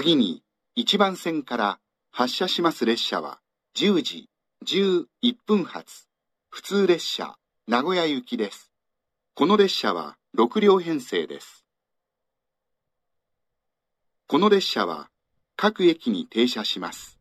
次に1番線から発車します列車は10時11分発普通列車名古屋行きです。この列車は6両編成です。この列車は各駅に停車します。